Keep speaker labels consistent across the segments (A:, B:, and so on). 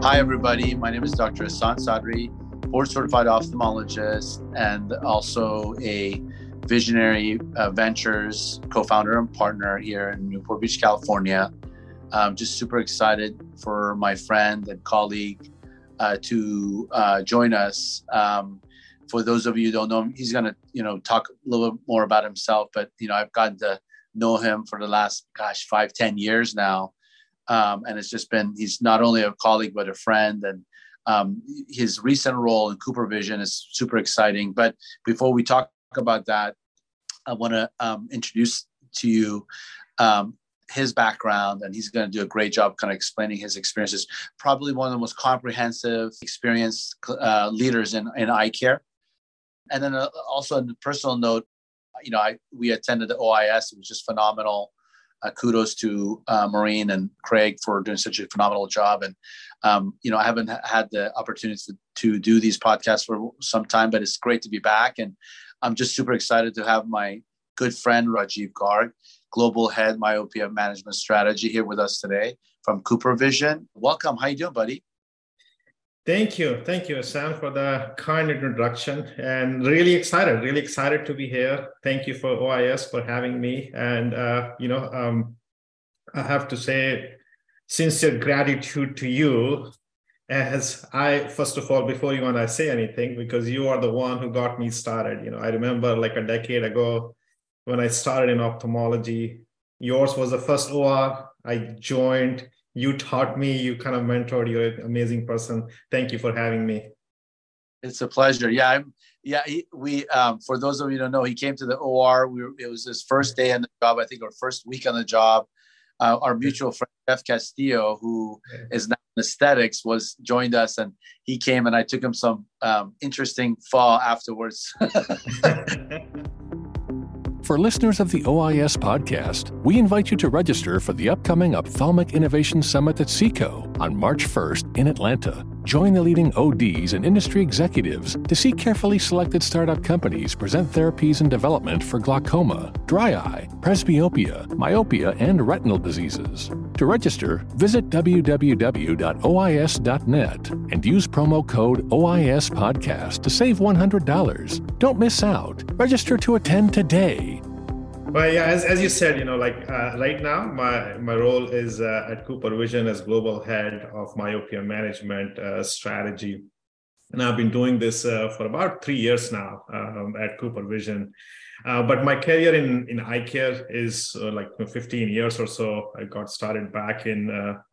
A: Hi, everybody. My name is Dr. Ehsan Sadri, board certified ophthalmologist, and also a visionary uh, ventures co-founder and partner here in Newport Beach, California. I'm just super excited for my friend and colleague uh, to uh, join us. Um, for those of you who don't know him, he's going to, you know, talk a little bit more about himself. But you know, I've gotten to know him for the last, gosh, five, ten years now, um, and it's just been he's not only a colleague but a friend and um, his recent role in cooper vision is super exciting. But before we talk about that i want to um, introduce to you um, his background and he's going to do a great job kind of explaining his experiences. Probably one of the most comprehensive experienced uh, leaders in, in eye care. And then uh, also on a personal note you know I, we attended the ois it was just phenomenal uh, kudos to uh, Maureen and Craig for doing such a phenomenal job. And um, you know, I haven't had the opportunity to, to do these podcasts for some time, but it's great to be back. And I'm just super excited to have my good friend Rajiv Garg, global head myopia management strategy, here with us today from Cooper Vision. Welcome. How you doing, buddy?
B: Thank you. Thank you, Sam, for the kind introduction and really excited, really excited to be here. Thank you for OIS for having me. And, uh, you know, um, I have to say sincere gratitude to you as I, first of all, before you want to say anything, because you are the one who got me started. You know, I remember like a decade ago when I started in ophthalmology, yours was the first OR I joined you taught me, you kind of mentored, you're an amazing person. Thank you for having me.
A: It's a pleasure. Yeah, I'm, yeah. He, we, um, for those of you who don't know, he came to the OR. We were, it was his first day on the job. I think or first week on the job. Uh, our mutual friend Jeff Castillo, who is now in aesthetics, was joined us, and he came and I took him some um, interesting fall afterwards.
C: For listeners of the OIS podcast, we invite you to register for the upcoming Ophthalmic Innovation Summit at SECO on March 1st in Atlanta. Join the leading ODs and industry executives to see carefully selected startup companies present therapies in development for glaucoma, dry eye, presbyopia, myopia, and retinal diseases. To register, visit www.ois.net and use promo code OIS Podcast to save $100. Don't miss out. Register to attend today.
B: Well, yeah, as, as you said, you know, like uh, right now, my my role is uh, at Cooper Vision as global head of myopia management uh, strategy, and I've been doing this uh, for about three years now um, at Cooper Vision. Uh, but my career in, in eye care is uh, like 15 years or so. I got started back in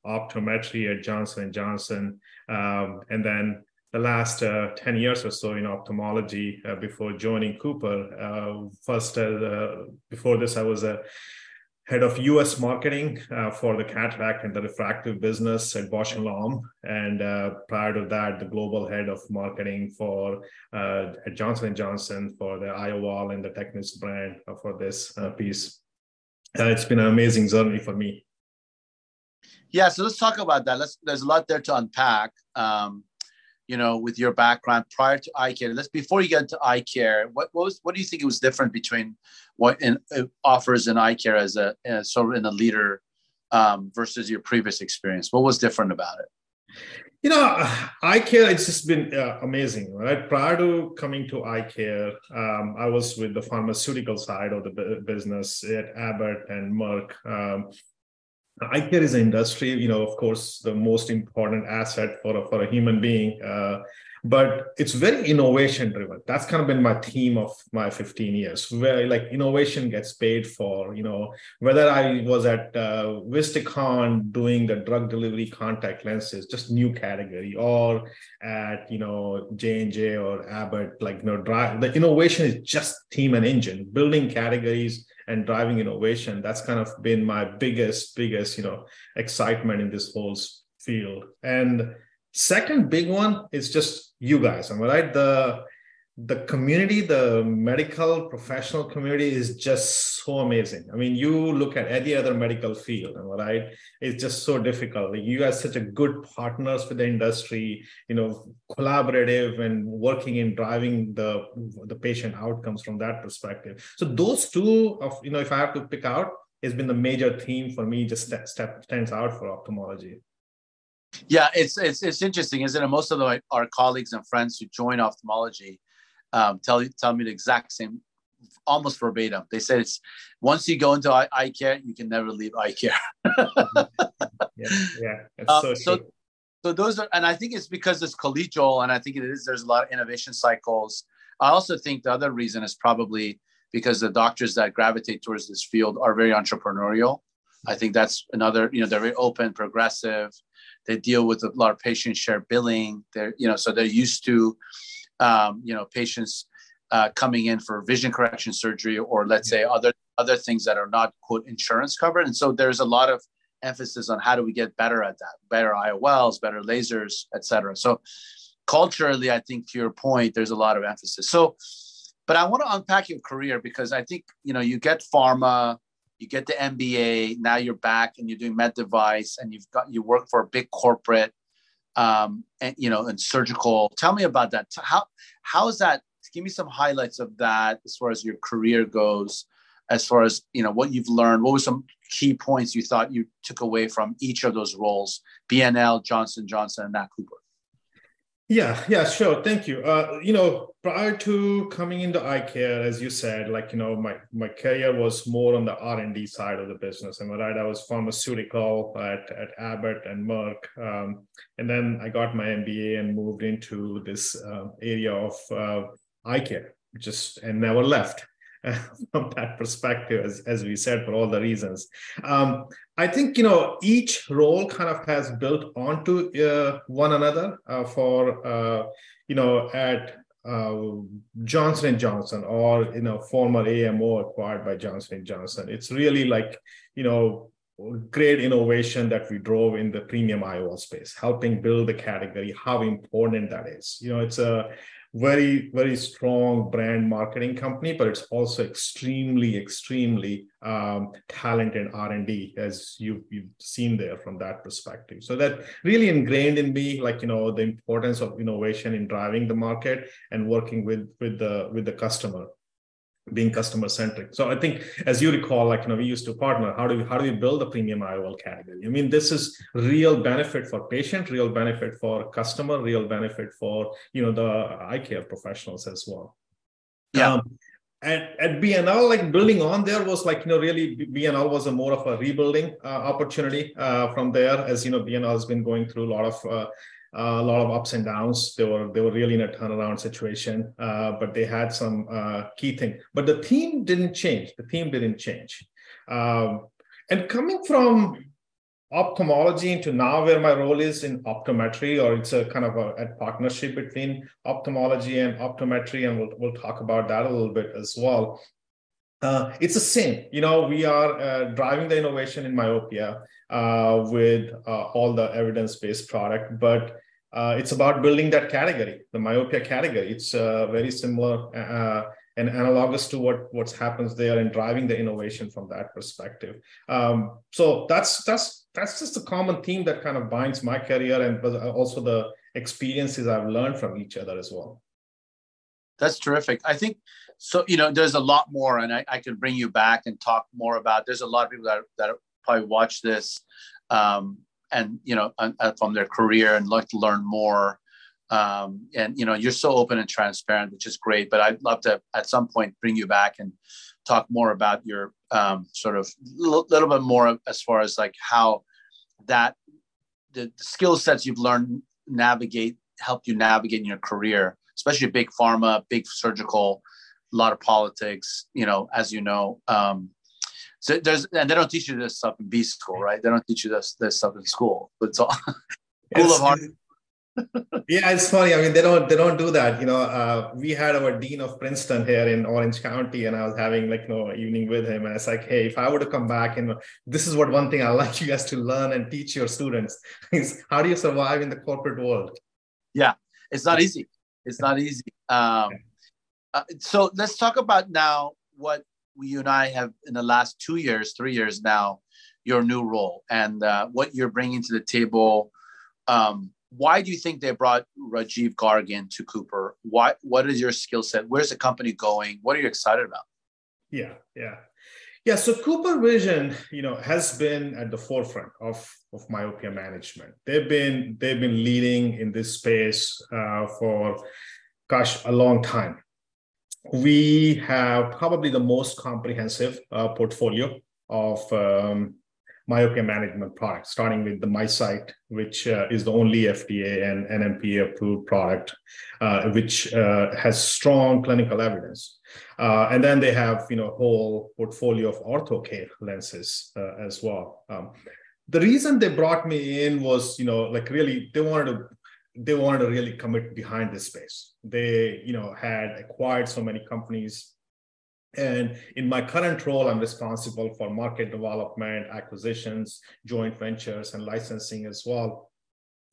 B: optometry at Johnson & Johnson. Um, and then the last uh, 10 years or so in ophthalmology uh, before joining Cooper. Uh, first, before this, I was a head of US marketing uh, for the cataract and the refractive business at Bausch & Lomb. And uh, prior to that, the global head of marketing for uh, Johnson & Johnson for the IOL and the Tecnis brand for this piece. It's been an amazing journey for me.
A: Yeah, so let's talk about that. Let's, there's a lot there to unpack. Um, you know, with your background prior to eye care. Let's before you get into eye care, what, what was what do you think it was different between what in, offers in eye care as a as sort of in a leader um, versus your previous experience? What was different about it?
B: You know, eye care, it's just been uh, amazing, right? Prior to coming to eye care, um, I was with the pharmaceutical side of the business at Abbott and Merck. Um, eye care is an industry, you know, of course, the most important asset for a, for a human being. Uh, but it's very innovation driven that's kind of been my theme of my 15 years where like innovation gets paid for you know whether i was at uh, vistakon doing the drug delivery contact lenses just new category or at you know j&j or abbott like you know drive the innovation is just team and engine building categories and driving innovation that's kind of been my biggest biggest you know excitement in this whole field and Second big one is just you guys. Am I right? The the community, the medical professional community is just so amazing. I mean, you look at any other medical field, right? It's just so difficult. Like you guys such a good partners with the industry, you know, collaborative and working in driving the the patient outcomes from that perspective. So those two of you know, if I have to pick out, has been the major theme for me. Just step, step stands out for ophthalmology.
A: Yeah, it's it's it's interesting, isn't it? Most of the, our colleagues and friends who join ophthalmology um, tell tell me the exact same, almost verbatim. They said it's once you go into eye, eye care, you can never leave eye care.
B: yeah, yeah, um, so,
A: so so those are, and I think it's because it's collegial, and I think it is. There's a lot of innovation cycles. I also think the other reason is probably because the doctors that gravitate towards this field are very entrepreneurial. I think that's another. You know, they're very open, progressive. They deal with a lot of patient share billing. They're you know, so they're used to, um, you know, patients uh, coming in for vision correction surgery or let's say other other things that are not quote insurance covered. And so there's a lot of emphasis on how do we get better at that, better IOLs, better lasers, etc. So culturally, I think to your point, there's a lot of emphasis. So, but I want to unpack your career because I think you know you get pharma, you get the MBA, now you're back and you're doing med device, and you've got you work for a big corporate, um, and you know, and surgical. Tell me about that. How how is that? Give me some highlights of that as far as your career goes as far as you know what you've learned what were some key points you thought you took away from each of those roles bnl johnson johnson and nat cooper
B: yeah yeah sure thank you. Uh, you know prior to coming into eye care as you said like you know my my career was more on the r&d side of the business I'm right? I was pharmaceutical at, at abbott and merck um, and then i got my mba and moved into this uh, area of uh, eye care just and never left from that perspective, as, as we said, for all the reasons. Um, I think you know each role kind of has built onto uh, one another. Uh, for uh, you know at uh, Johnson and Johnson, or you know former AMO acquired by Johnson and Johnson, it's really like you know great innovation that we drove in the premium IOL space, helping build the category, how important that is. You know, it's a very very strong brand marketing company but it's also extremely extremely um, talented r&d as you, you've seen there from that perspective. So that really ingrained in me like you know the importance of innovation in driving the market and working with with the with the customer being customer centric. So I think, as you recall, like you know, we used to partner. How do we how do we build a premium IOL category? I mean, this is real benefit for patient, real benefit for customer, real benefit for you know the eye care professionals as well.
A: Yeah. Um,
B: at, at BNL, like building on there was like, you know, really BNL was a more of a rebuilding uh, opportunity uh, from there. As you know, BNL has been going through a lot of uh, a lot of ups and downs. They were they were really in a turnaround situation, uh, but they had some uh, key thing. But the theme didn't change. The theme didn't change. Um, and coming from ophthalmology into now where my role is in optometry, or it's a kind of a, a partnership between ophthalmology and optometry, and we'll we'll talk about that a little bit as well. Uh, it's the same. You know, we are uh, driving the innovation in myopia uh, with uh, all the evidence-based product, but uh, it's about building that category, the myopia category. It's uh, very similar uh, and analogous to what what happens there and driving the innovation from that perspective. Um, so that's that's that's just a common theme that kind of binds my career and also the experiences I've learned from each other as well.
A: That's terrific. I think so. You know, there's a lot more, and I, I can bring you back and talk more about. There's a lot of people that that probably watch this um, and you know from their career and like to learn more. Um, and you know you're so open and transparent which is great but i'd love to at some point bring you back and talk more about your um, sort of little, little bit more as far as like how that the skill sets you've learned navigate helped you navigate in your career especially big pharma big surgical a lot of politics you know as you know. Um, so there's and they don't teach you this stuff in B school, right? They don't teach you this this stuff in school. But it's all school of hard.
B: yeah, it's funny. I mean, they don't they don't do that. You know, uh, we had our dean of Princeton here in Orange County, and I was having like you know evening with him, and it's like, hey, if I were to come back, and this is what one thing I like you guys to learn and teach your students is how do you survive in the corporate world?
A: Yeah, it's not easy. It's not easy. Um, uh, so let's talk about now what you and I have in the last two years, three years now, your new role and uh, what you're bringing to the table. Um, why do you think they brought Rajiv Garg in to Cooper? Why? What is your skill set? Where's the company going? What are you excited about?
B: Yeah, yeah. Yeah, so Cooper Vision, you know, has been at the forefront of, of myopia management. They've been they've been leading in this space uh, for, gosh, a long time. We have probably the most comprehensive uh, portfolio of um, myopia management products, starting with the MiSight, which uh, is the only FDA and NMPA approved product, uh, which uh, has strong clinical evidence. Uh, and then they have, you know, a whole portfolio of ortho-k lenses uh, as well. Um, the reason they brought me in was, you know, like really they wanted to they wanted to really commit behind this space. They, you know, had acquired so many companies and in my current role, I'm responsible for market development, acquisitions, joint ventures, and licensing as well,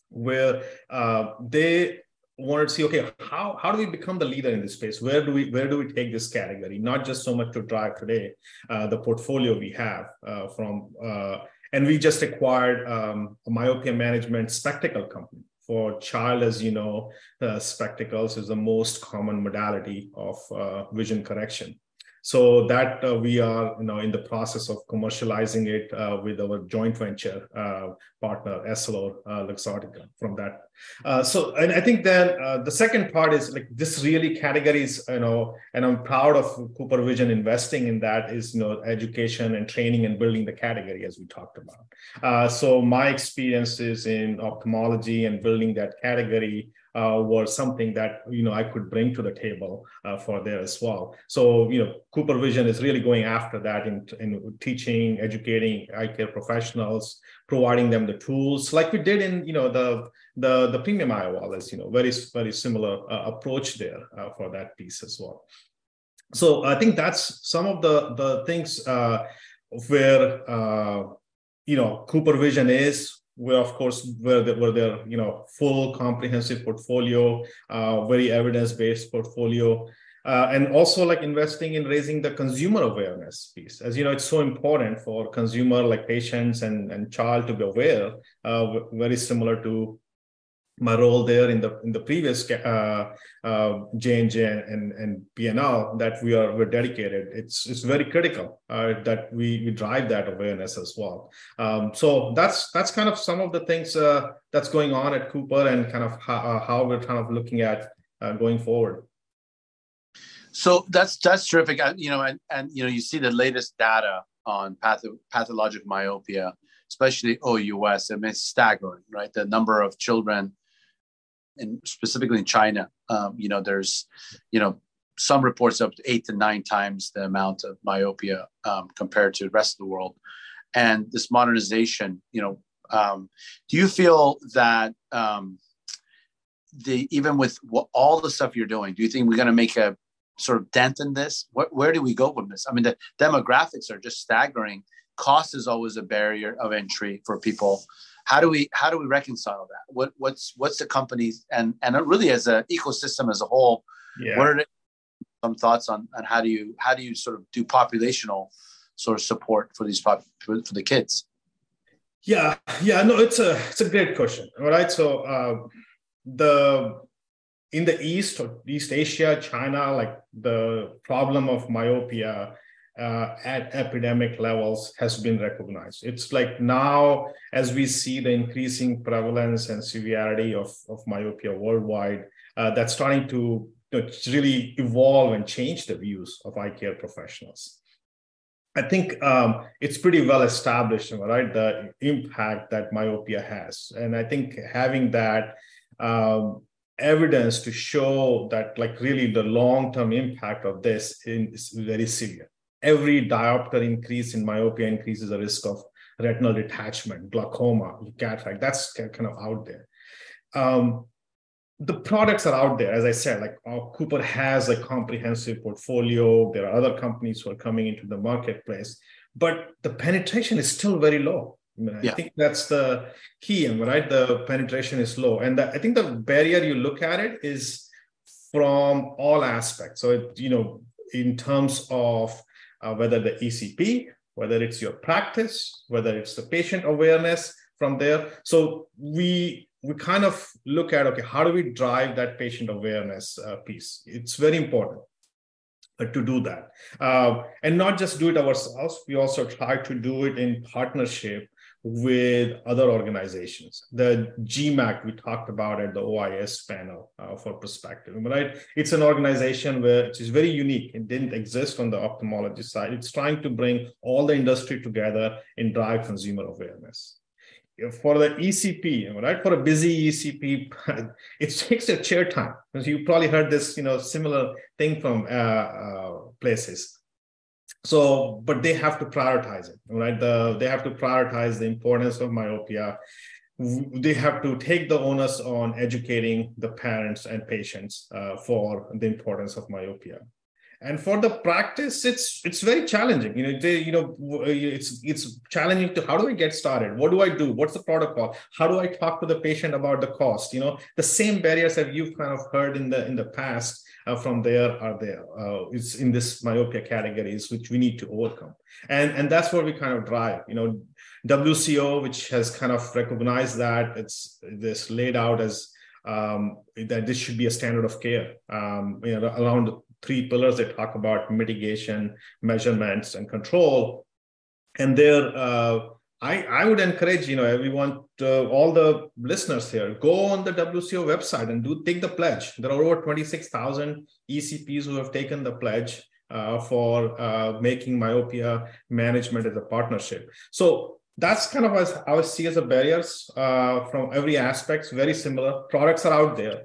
B: where uh, they wanted to see, okay, how, how do we become the leader in this space? Where do we where do we take this category? Not just so much to drive today, uh, the portfolio we have uh, from, uh, and we just acquired um, a myopia management spectacle company for child, as you know, uh, spectacles is the most common modality of uh, vision correction. So that uh, we are you know, in the process of commercializing it uh, with our joint venture uh, partner, Essilor uh, Luxottica from that. Uh, so, and I think then uh, the second part is like this really categories, you know, and I'm proud of Cooper Vision investing in that is, you know, education and training and building the category as we talked about. so my experiences in ophthalmology and building that category uh, was something that you know I could bring to the table uh, for there as well. So you know, Cooper Vision is really going after that in, in teaching, educating eye care professionals, providing them the tools, like we did in you know the the the premium IOLs. You know, very very similar uh, approach there uh, for that piece as well. So I think that's some of the the things uh, where uh, you know Cooper Vision is where of course where, the, where their you know full comprehensive portfolio uh, very evidence-based portfolio uh, and also like investing in raising the consumer awareness piece. As you know it's so important for consumer like patients and, and child to be aware uh, very similar to my role there in the in the previous uh, uh, J&J and and BNL that we are we're dedicated. It's it's very critical uh, that we we drive that awareness as well. Um, so that's that's kind of some of the things uh, that's going on at Cooper and kind of how, uh, how we're kind of looking at uh, going forward.
A: So that's that's terrific. you know, and and you know, you see the latest data on patho- pathologic myopia, especially OUS. I mean, it's staggering, right? The number of children and specifically in China, um, you know, there's, you know, some reports up to eight to nine times the amount of myopia um, compared to the rest of the world. And this modernization, you know, um, do you feel that um, the even with what, all the stuff you're doing, do you think we're going to make a sort of dent in this? What, where do we go from this? I mean, the demographics are just staggering. Cost is always a barrier of entry for people how do we how do we reconcile that? What what's what's the companies and and really as an ecosystem as a whole yeah. what are the, some thoughts on on how do you how do you sort of do populational sort of support for these pop, for, for the kids?
B: Yeah yeah no it's a it's a great question all right so uh, the in the east or east asia china like the problem of myopia uh, at epidemic levels has been recognized. It's like now, as we see the increasing prevalence and severity of, of myopia worldwide, uh, that's starting to you know, really evolve and change the views of eye care professionals. I think um, it's pretty well established, right? The impact that myopia has, and I think having that um, evidence to show that, like, really the long-term impact of this is very severe every diopter increase in myopia increases the risk of retinal detachment, glaucoma, cataract. That's kind of out there. Um, the products are out there, as I said. Like uh, Cooper has a comprehensive portfolio. There are other companies who are coming into the marketplace, but the penetration is still very low. I, mean, yeah. I think that's the key, right? The penetration is low, and the, I think the barrier you look at it is from all aspects. So, it, you know, in terms of uh, whether the ECP, whether it's your practice, whether it's the patient awareness from there. So we we kind of look at okay, how do we drive that patient awareness uh, piece? It's very important. to do that. Uh, and not just do it ourselves, we also try to do it in partnership with other organizations. The GMAC we talked about at the OIS panel uh, for perspective, right? It's an organization which is very unique. It didn't exist on the ophthalmology side. It's trying to bring all the industry together and drive consumer awareness. For the ECP, right? For a busy ECP, it takes a chair time. You probably heard this, you know, similar thing from uh, uh, places so but they have to prioritize it right? The, they have to prioritize the importance of myopia. They have to take the onus on educating the parents and patients uh, for the importance of myopia and for the practice it's it's very challenging you know they you know it's it's challenging to how do i get started what do i do what's the protocol how do i talk to the patient about the cost you know the same barriers that you've kind of heard in the in the past uh, from there are there. Uh, it's in this myopia categories which we need to overcome, and and that's where we kind of drive. You know, WCO, which has kind of recognized that it's this laid out as um, that this should be a standard of care. Um, you know, around three pillars they talk about mitigation, measurements, and control, and there. Uh, I, I would encourage you know everyone to, all the listeners here go on the WCO website and do take the pledge. There are over 26,000 ECPs who have taken the pledge uh, for uh, making myopia management as a partnership. So that's kind of as I see as a barriers uh, from every aspect. Very similar products are out there.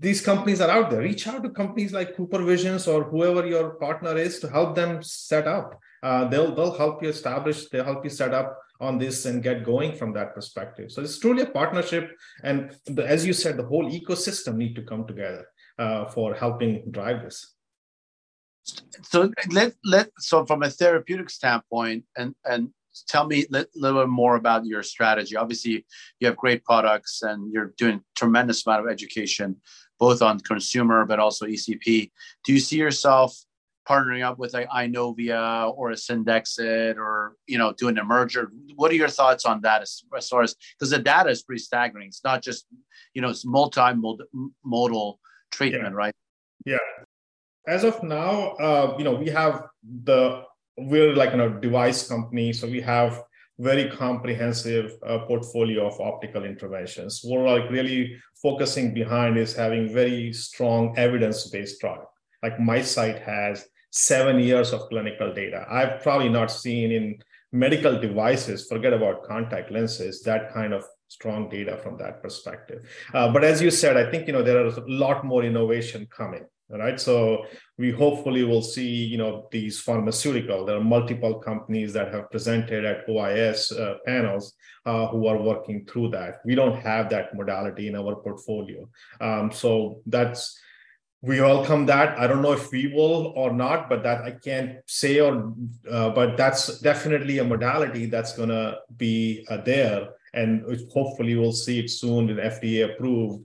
B: These companies are out there. Reach out to companies like Cooper Visions or whoever your partner is to help them set up. Uh, they'll they'll help you establish. They'll help you set up on this and get going from that perspective. So it's truly a partnership, and the, as you said, the whole ecosystem need to come together uh, for helping drive this.
A: So let let so from a therapeutic standpoint, and and tell me a little more about your strategy. Obviously, you have great products, and you're doing tremendous amount of education, both on consumer but also ECP. Do you see yourself partnering up with like Eyenovia or a Sydnexis or you know doing a merger. What are your thoughts on that as, as far as because the data is pretty staggering. It's not just you know it's multi-modal treatment,
B: yeah.
A: right?
B: Yeah. As of now, uh, you know we have the we're like you know device company, so we have very comprehensive uh, portfolio of optical interventions. What we're like really focusing behind is having very strong evidence-based product like MiSight has seven years of clinical data. I've probably not seen in medical devices, forget about contact lenses, that kind of strong data from that perspective. Uh, but as you said, I think you know there are a lot more innovation coming. Right, so we hopefully will see, you know, these pharmaceutical. There are multiple companies that have presented at OIS uh, panels uh, who are working through that. We don't have that modality in our portfolio, um, so that's we welcome that. I don't know if we will or not, but that I can't say. Or uh, but that's definitely a modality that's going to be uh, there, and hopefully we'll see it soon with FDA approved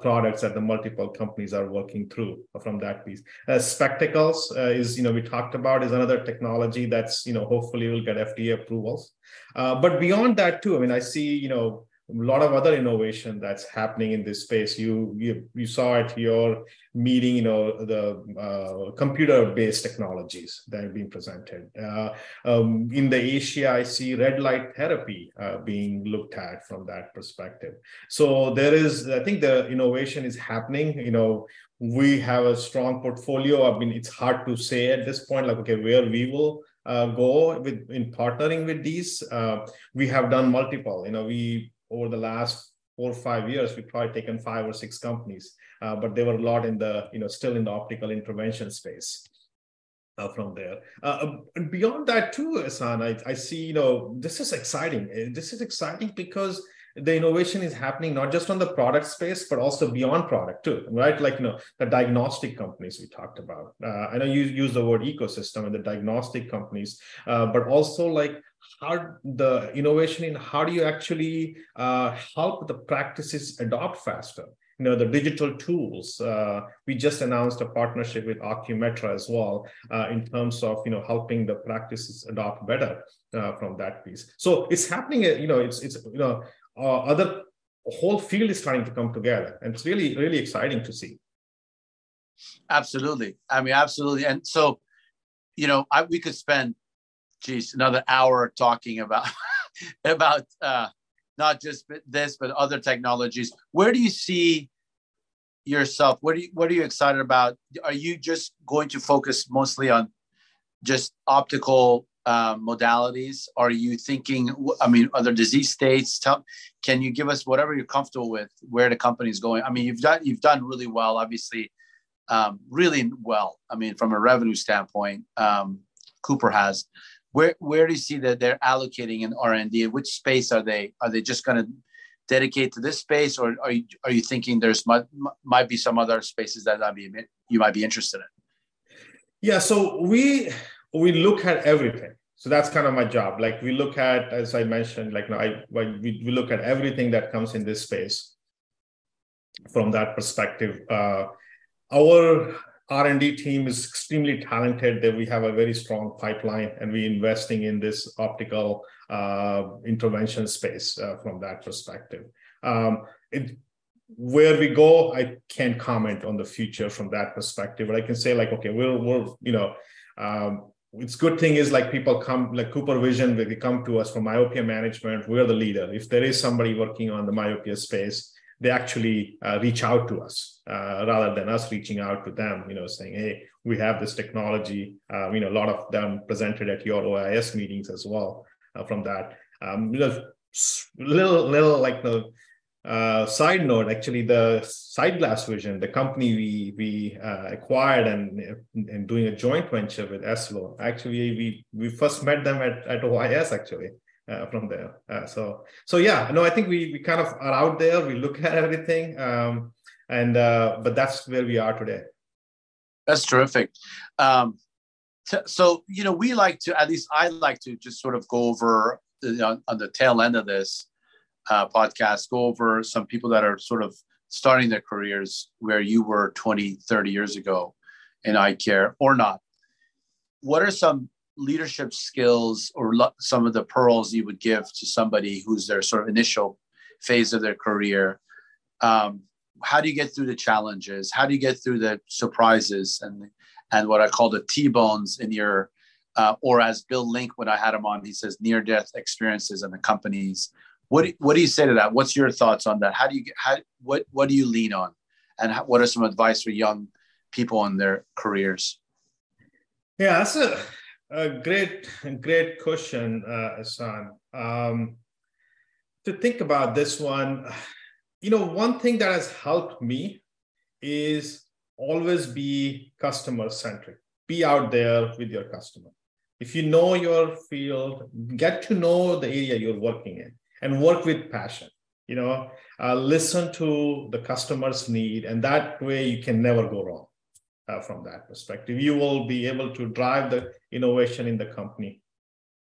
B: products that the multiple companies are working through from that piece. Uh, spectacles uh, is, you know, we talked about is another technology that's, you know, hopefully will get FDA approvals. Uh, but beyond that too, I mean, I see, you know, a lot of other innovation that's happening in this space. You you, you saw at your meeting, you know, the uh, computer-based technologies that are being presented. Uh, um, in the Asia, I see red light therapy uh, being looked at from that perspective. So there is, I think, the innovation is happening. You know, we have a strong portfolio. I mean, it's hard to say at this point, like, okay, where we will uh, go with in partnering with these. Uh, we have done multiple. You know, we over the last four or five years, we've probably taken five or six companies, uh, but they were a lot in the, you know, still in the optical intervention space. Uh, from there. Uh, um, beyond that too, Ehsan, I, I see, you know, this is exciting. Uh, this is exciting because the innovation is happening not just on the product space but also beyond product too right like you know the diagnostic companies we talked about uh, i know you use the word ecosystem and the diagnostic companies uh, but also like how the innovation in how do you actually uh, help the practices adopt faster you know the digital tools uh, we just announced a partnership with ocumetra as well uh, in terms of you know helping the practices adopt better uh, from that piece so it's happening uh, you know it's it's you know uh, other whole field is starting to come together and it's really really exciting to see
A: Absolutely. I mean, absolutely. And so, you know, I, we could spend, geez, another hour talking about about uh, not just this, but other technologies. Where do you see yourself? What are you What are you excited about? Are you just going to focus mostly on just optical um, modalities? Are you thinking? I mean, other disease states? Tell, can you give us whatever you're comfortable with? Where the company is going? I mean, you've done you've done really well, obviously, um, really well. I mean, from a revenue standpoint, um, Cooper has. Where where do you see that they're allocating in R and D? Which space are they? Are they just going to dedicate to this space, or are you are you thinking there's might, might be some other spaces that I be you might be interested in?
B: Yeah, so we we look at everything. So that's kind of my job. Like we look at, as I mentioned, like no, I we, we look at everything that comes in this space from that perspective. Uh, our R&D team is extremely talented. That we have a very strong pipeline, and we're investing in this optical uh, intervention space uh, from that perspective. Um, it, where we go, I can't comment on the future from that perspective, but I can say like, okay, we're we're you know. Um, it's good thing is like people come like Cooper Vision, they come to us for myopia management. We're the leader. If there is somebody working on the myopia space, they actually uh, reach out to us uh, rather than us reaching out to them you know saying hey we have this technology. Uh, you know a lot of them presented at your ois meetings as well uh, from that. Um, little little like the uh, side note actually the SightGlass vision the company we we uh, acquired and and doing a joint venture with essilor actually we we first met them at, at ois actually uh, from there. Uh, so so yeah, no, I think we we kind of are out there. We look at everything, um, and uh, but that's where we are today.
A: That's terrific. Um, t- so you know, we like to at least I like to just sort of go over you know, on the tail end of this uh, podcast, go over some people that are sort of starting their careers where you were 20, 30 years ago in eye care or not. What are some leadership skills or lo- some of the pearls you would give to somebody who's their sort of initial phase of their career? Um, how do you get through the challenges? How do you get through the surprises and and what I call the T-bones in your uh, or as Bill Link when I had him on, he says near death experiences and the companies. What what do you say to that? What's your thoughts on that? How do you how what what do you lean on, and how, what are some advice for young people in their careers?
B: Yeah, that's a a great, great question, uh, Ehsan. Um, to think about this one, you know, one thing that has helped me is always be customer centric. Be out there with your customer. If you know your field, get to know the area you're working in and work with passion. You know, uh, listen to the customer's need, and that way you can never go wrong uh, from that perspective. You will be able to drive the innovation in the company.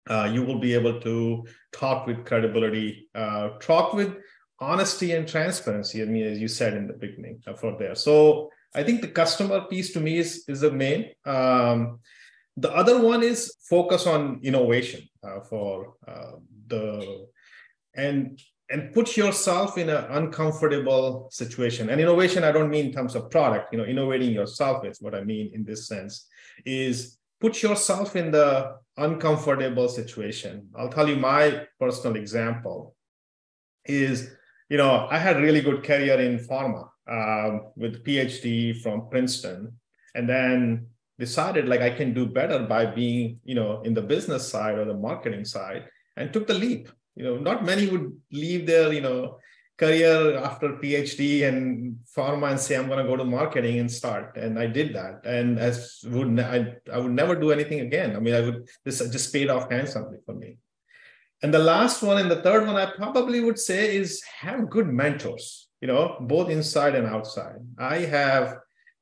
B: Uh, you will be able to talk with credibility, uh, talk with honesty and transparency. I mean, as you said in the beginning, uh, for there. So I think the customer piece to me is is the main. Um, the other one is focus on innovation uh, for uh, the and and put yourself in an uncomfortable situation. And innovation i don't mean in terms of product you know innovating yourself is what i mean in this sense is put yourself in the uncomfortable situation. I'll tell you my personal example is you know i had a really good career in pharma um, with phd from princeton and then decided like i can do better by being you know in the business side or the marketing side and took the leap you know not many would leave their you know career after phd and pharma and say i'm going to go to marketing and start. And i did that. And as would I, I would never do anything again. I mean i would this just paid off handsomely for me. And the last one and the third one i probably would say is have good mentors you know both inside and outside. I have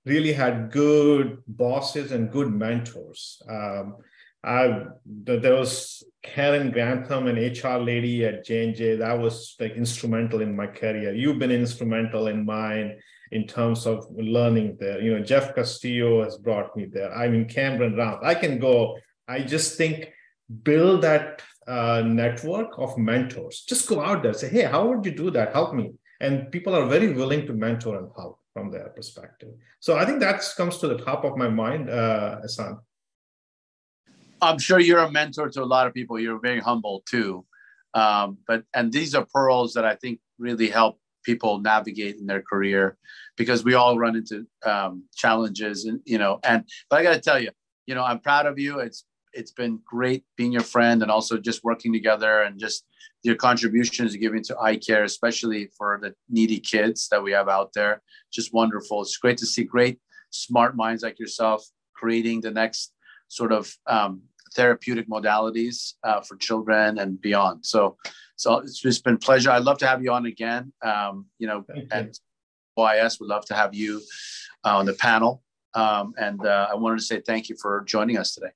B: really had good bosses and good mentors. Um, I there was Karen Grantham, an HR lady at J and J. That was like instrumental in my career. You've been instrumental in mine in terms of learning there. You know, Jeff Castillo has brought me there. I mean, Cameron Round. I can go. I just think build that uh, network of mentors. Just go out there, say, hey, how would you do that? Help me. And people are very willing to mentor and help. from their perspective. So I think that comes to the top of my mind, uh, Ehsan.
A: I'm sure you're a mentor to a lot of people. You're very humble too. Um, but and these are pearls that I think really help people navigate in their career because we all run into um, challenges and you know and but I got to tell you, you know, I'm proud of you. It's it's been great being your friend and also just working together and just your contributions you're giving to eye care, especially for the needy kids that we have out there. Just wonderful. It's great to see great, smart minds like yourself creating the next sort of um, therapeutic modalities uh, for children and beyond. So, so it's just been pleasure. I'd love to have you on again. Um, you know, Thank and OIS would love to have you uh, on the panel. Um, and uh, I wanted to say thank you for joining us today.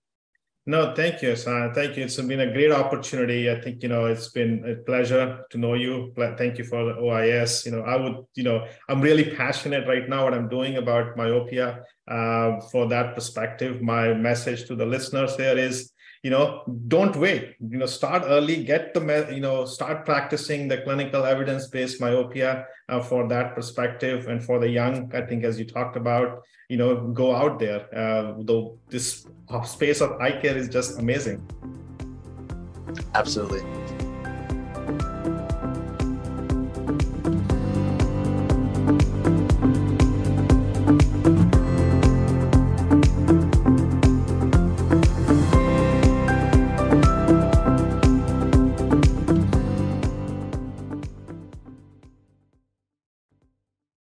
B: No, thank you, San. Thank you. It's been a great opportunity. I think you know it's been a pleasure to know you. Thank you for the OIS. You know, I would, you know, I'm really passionate right now what I'm doing about myopia. Uh, for that perspective, my message to the listeners there is you know don't wait. You know start early get the you know start practicing the clinical evidence based myopia uh, for that perspective. And for the young i think as you talked about you know go out there. Uh, though this space of eye care is just amazing.
A: Absolutely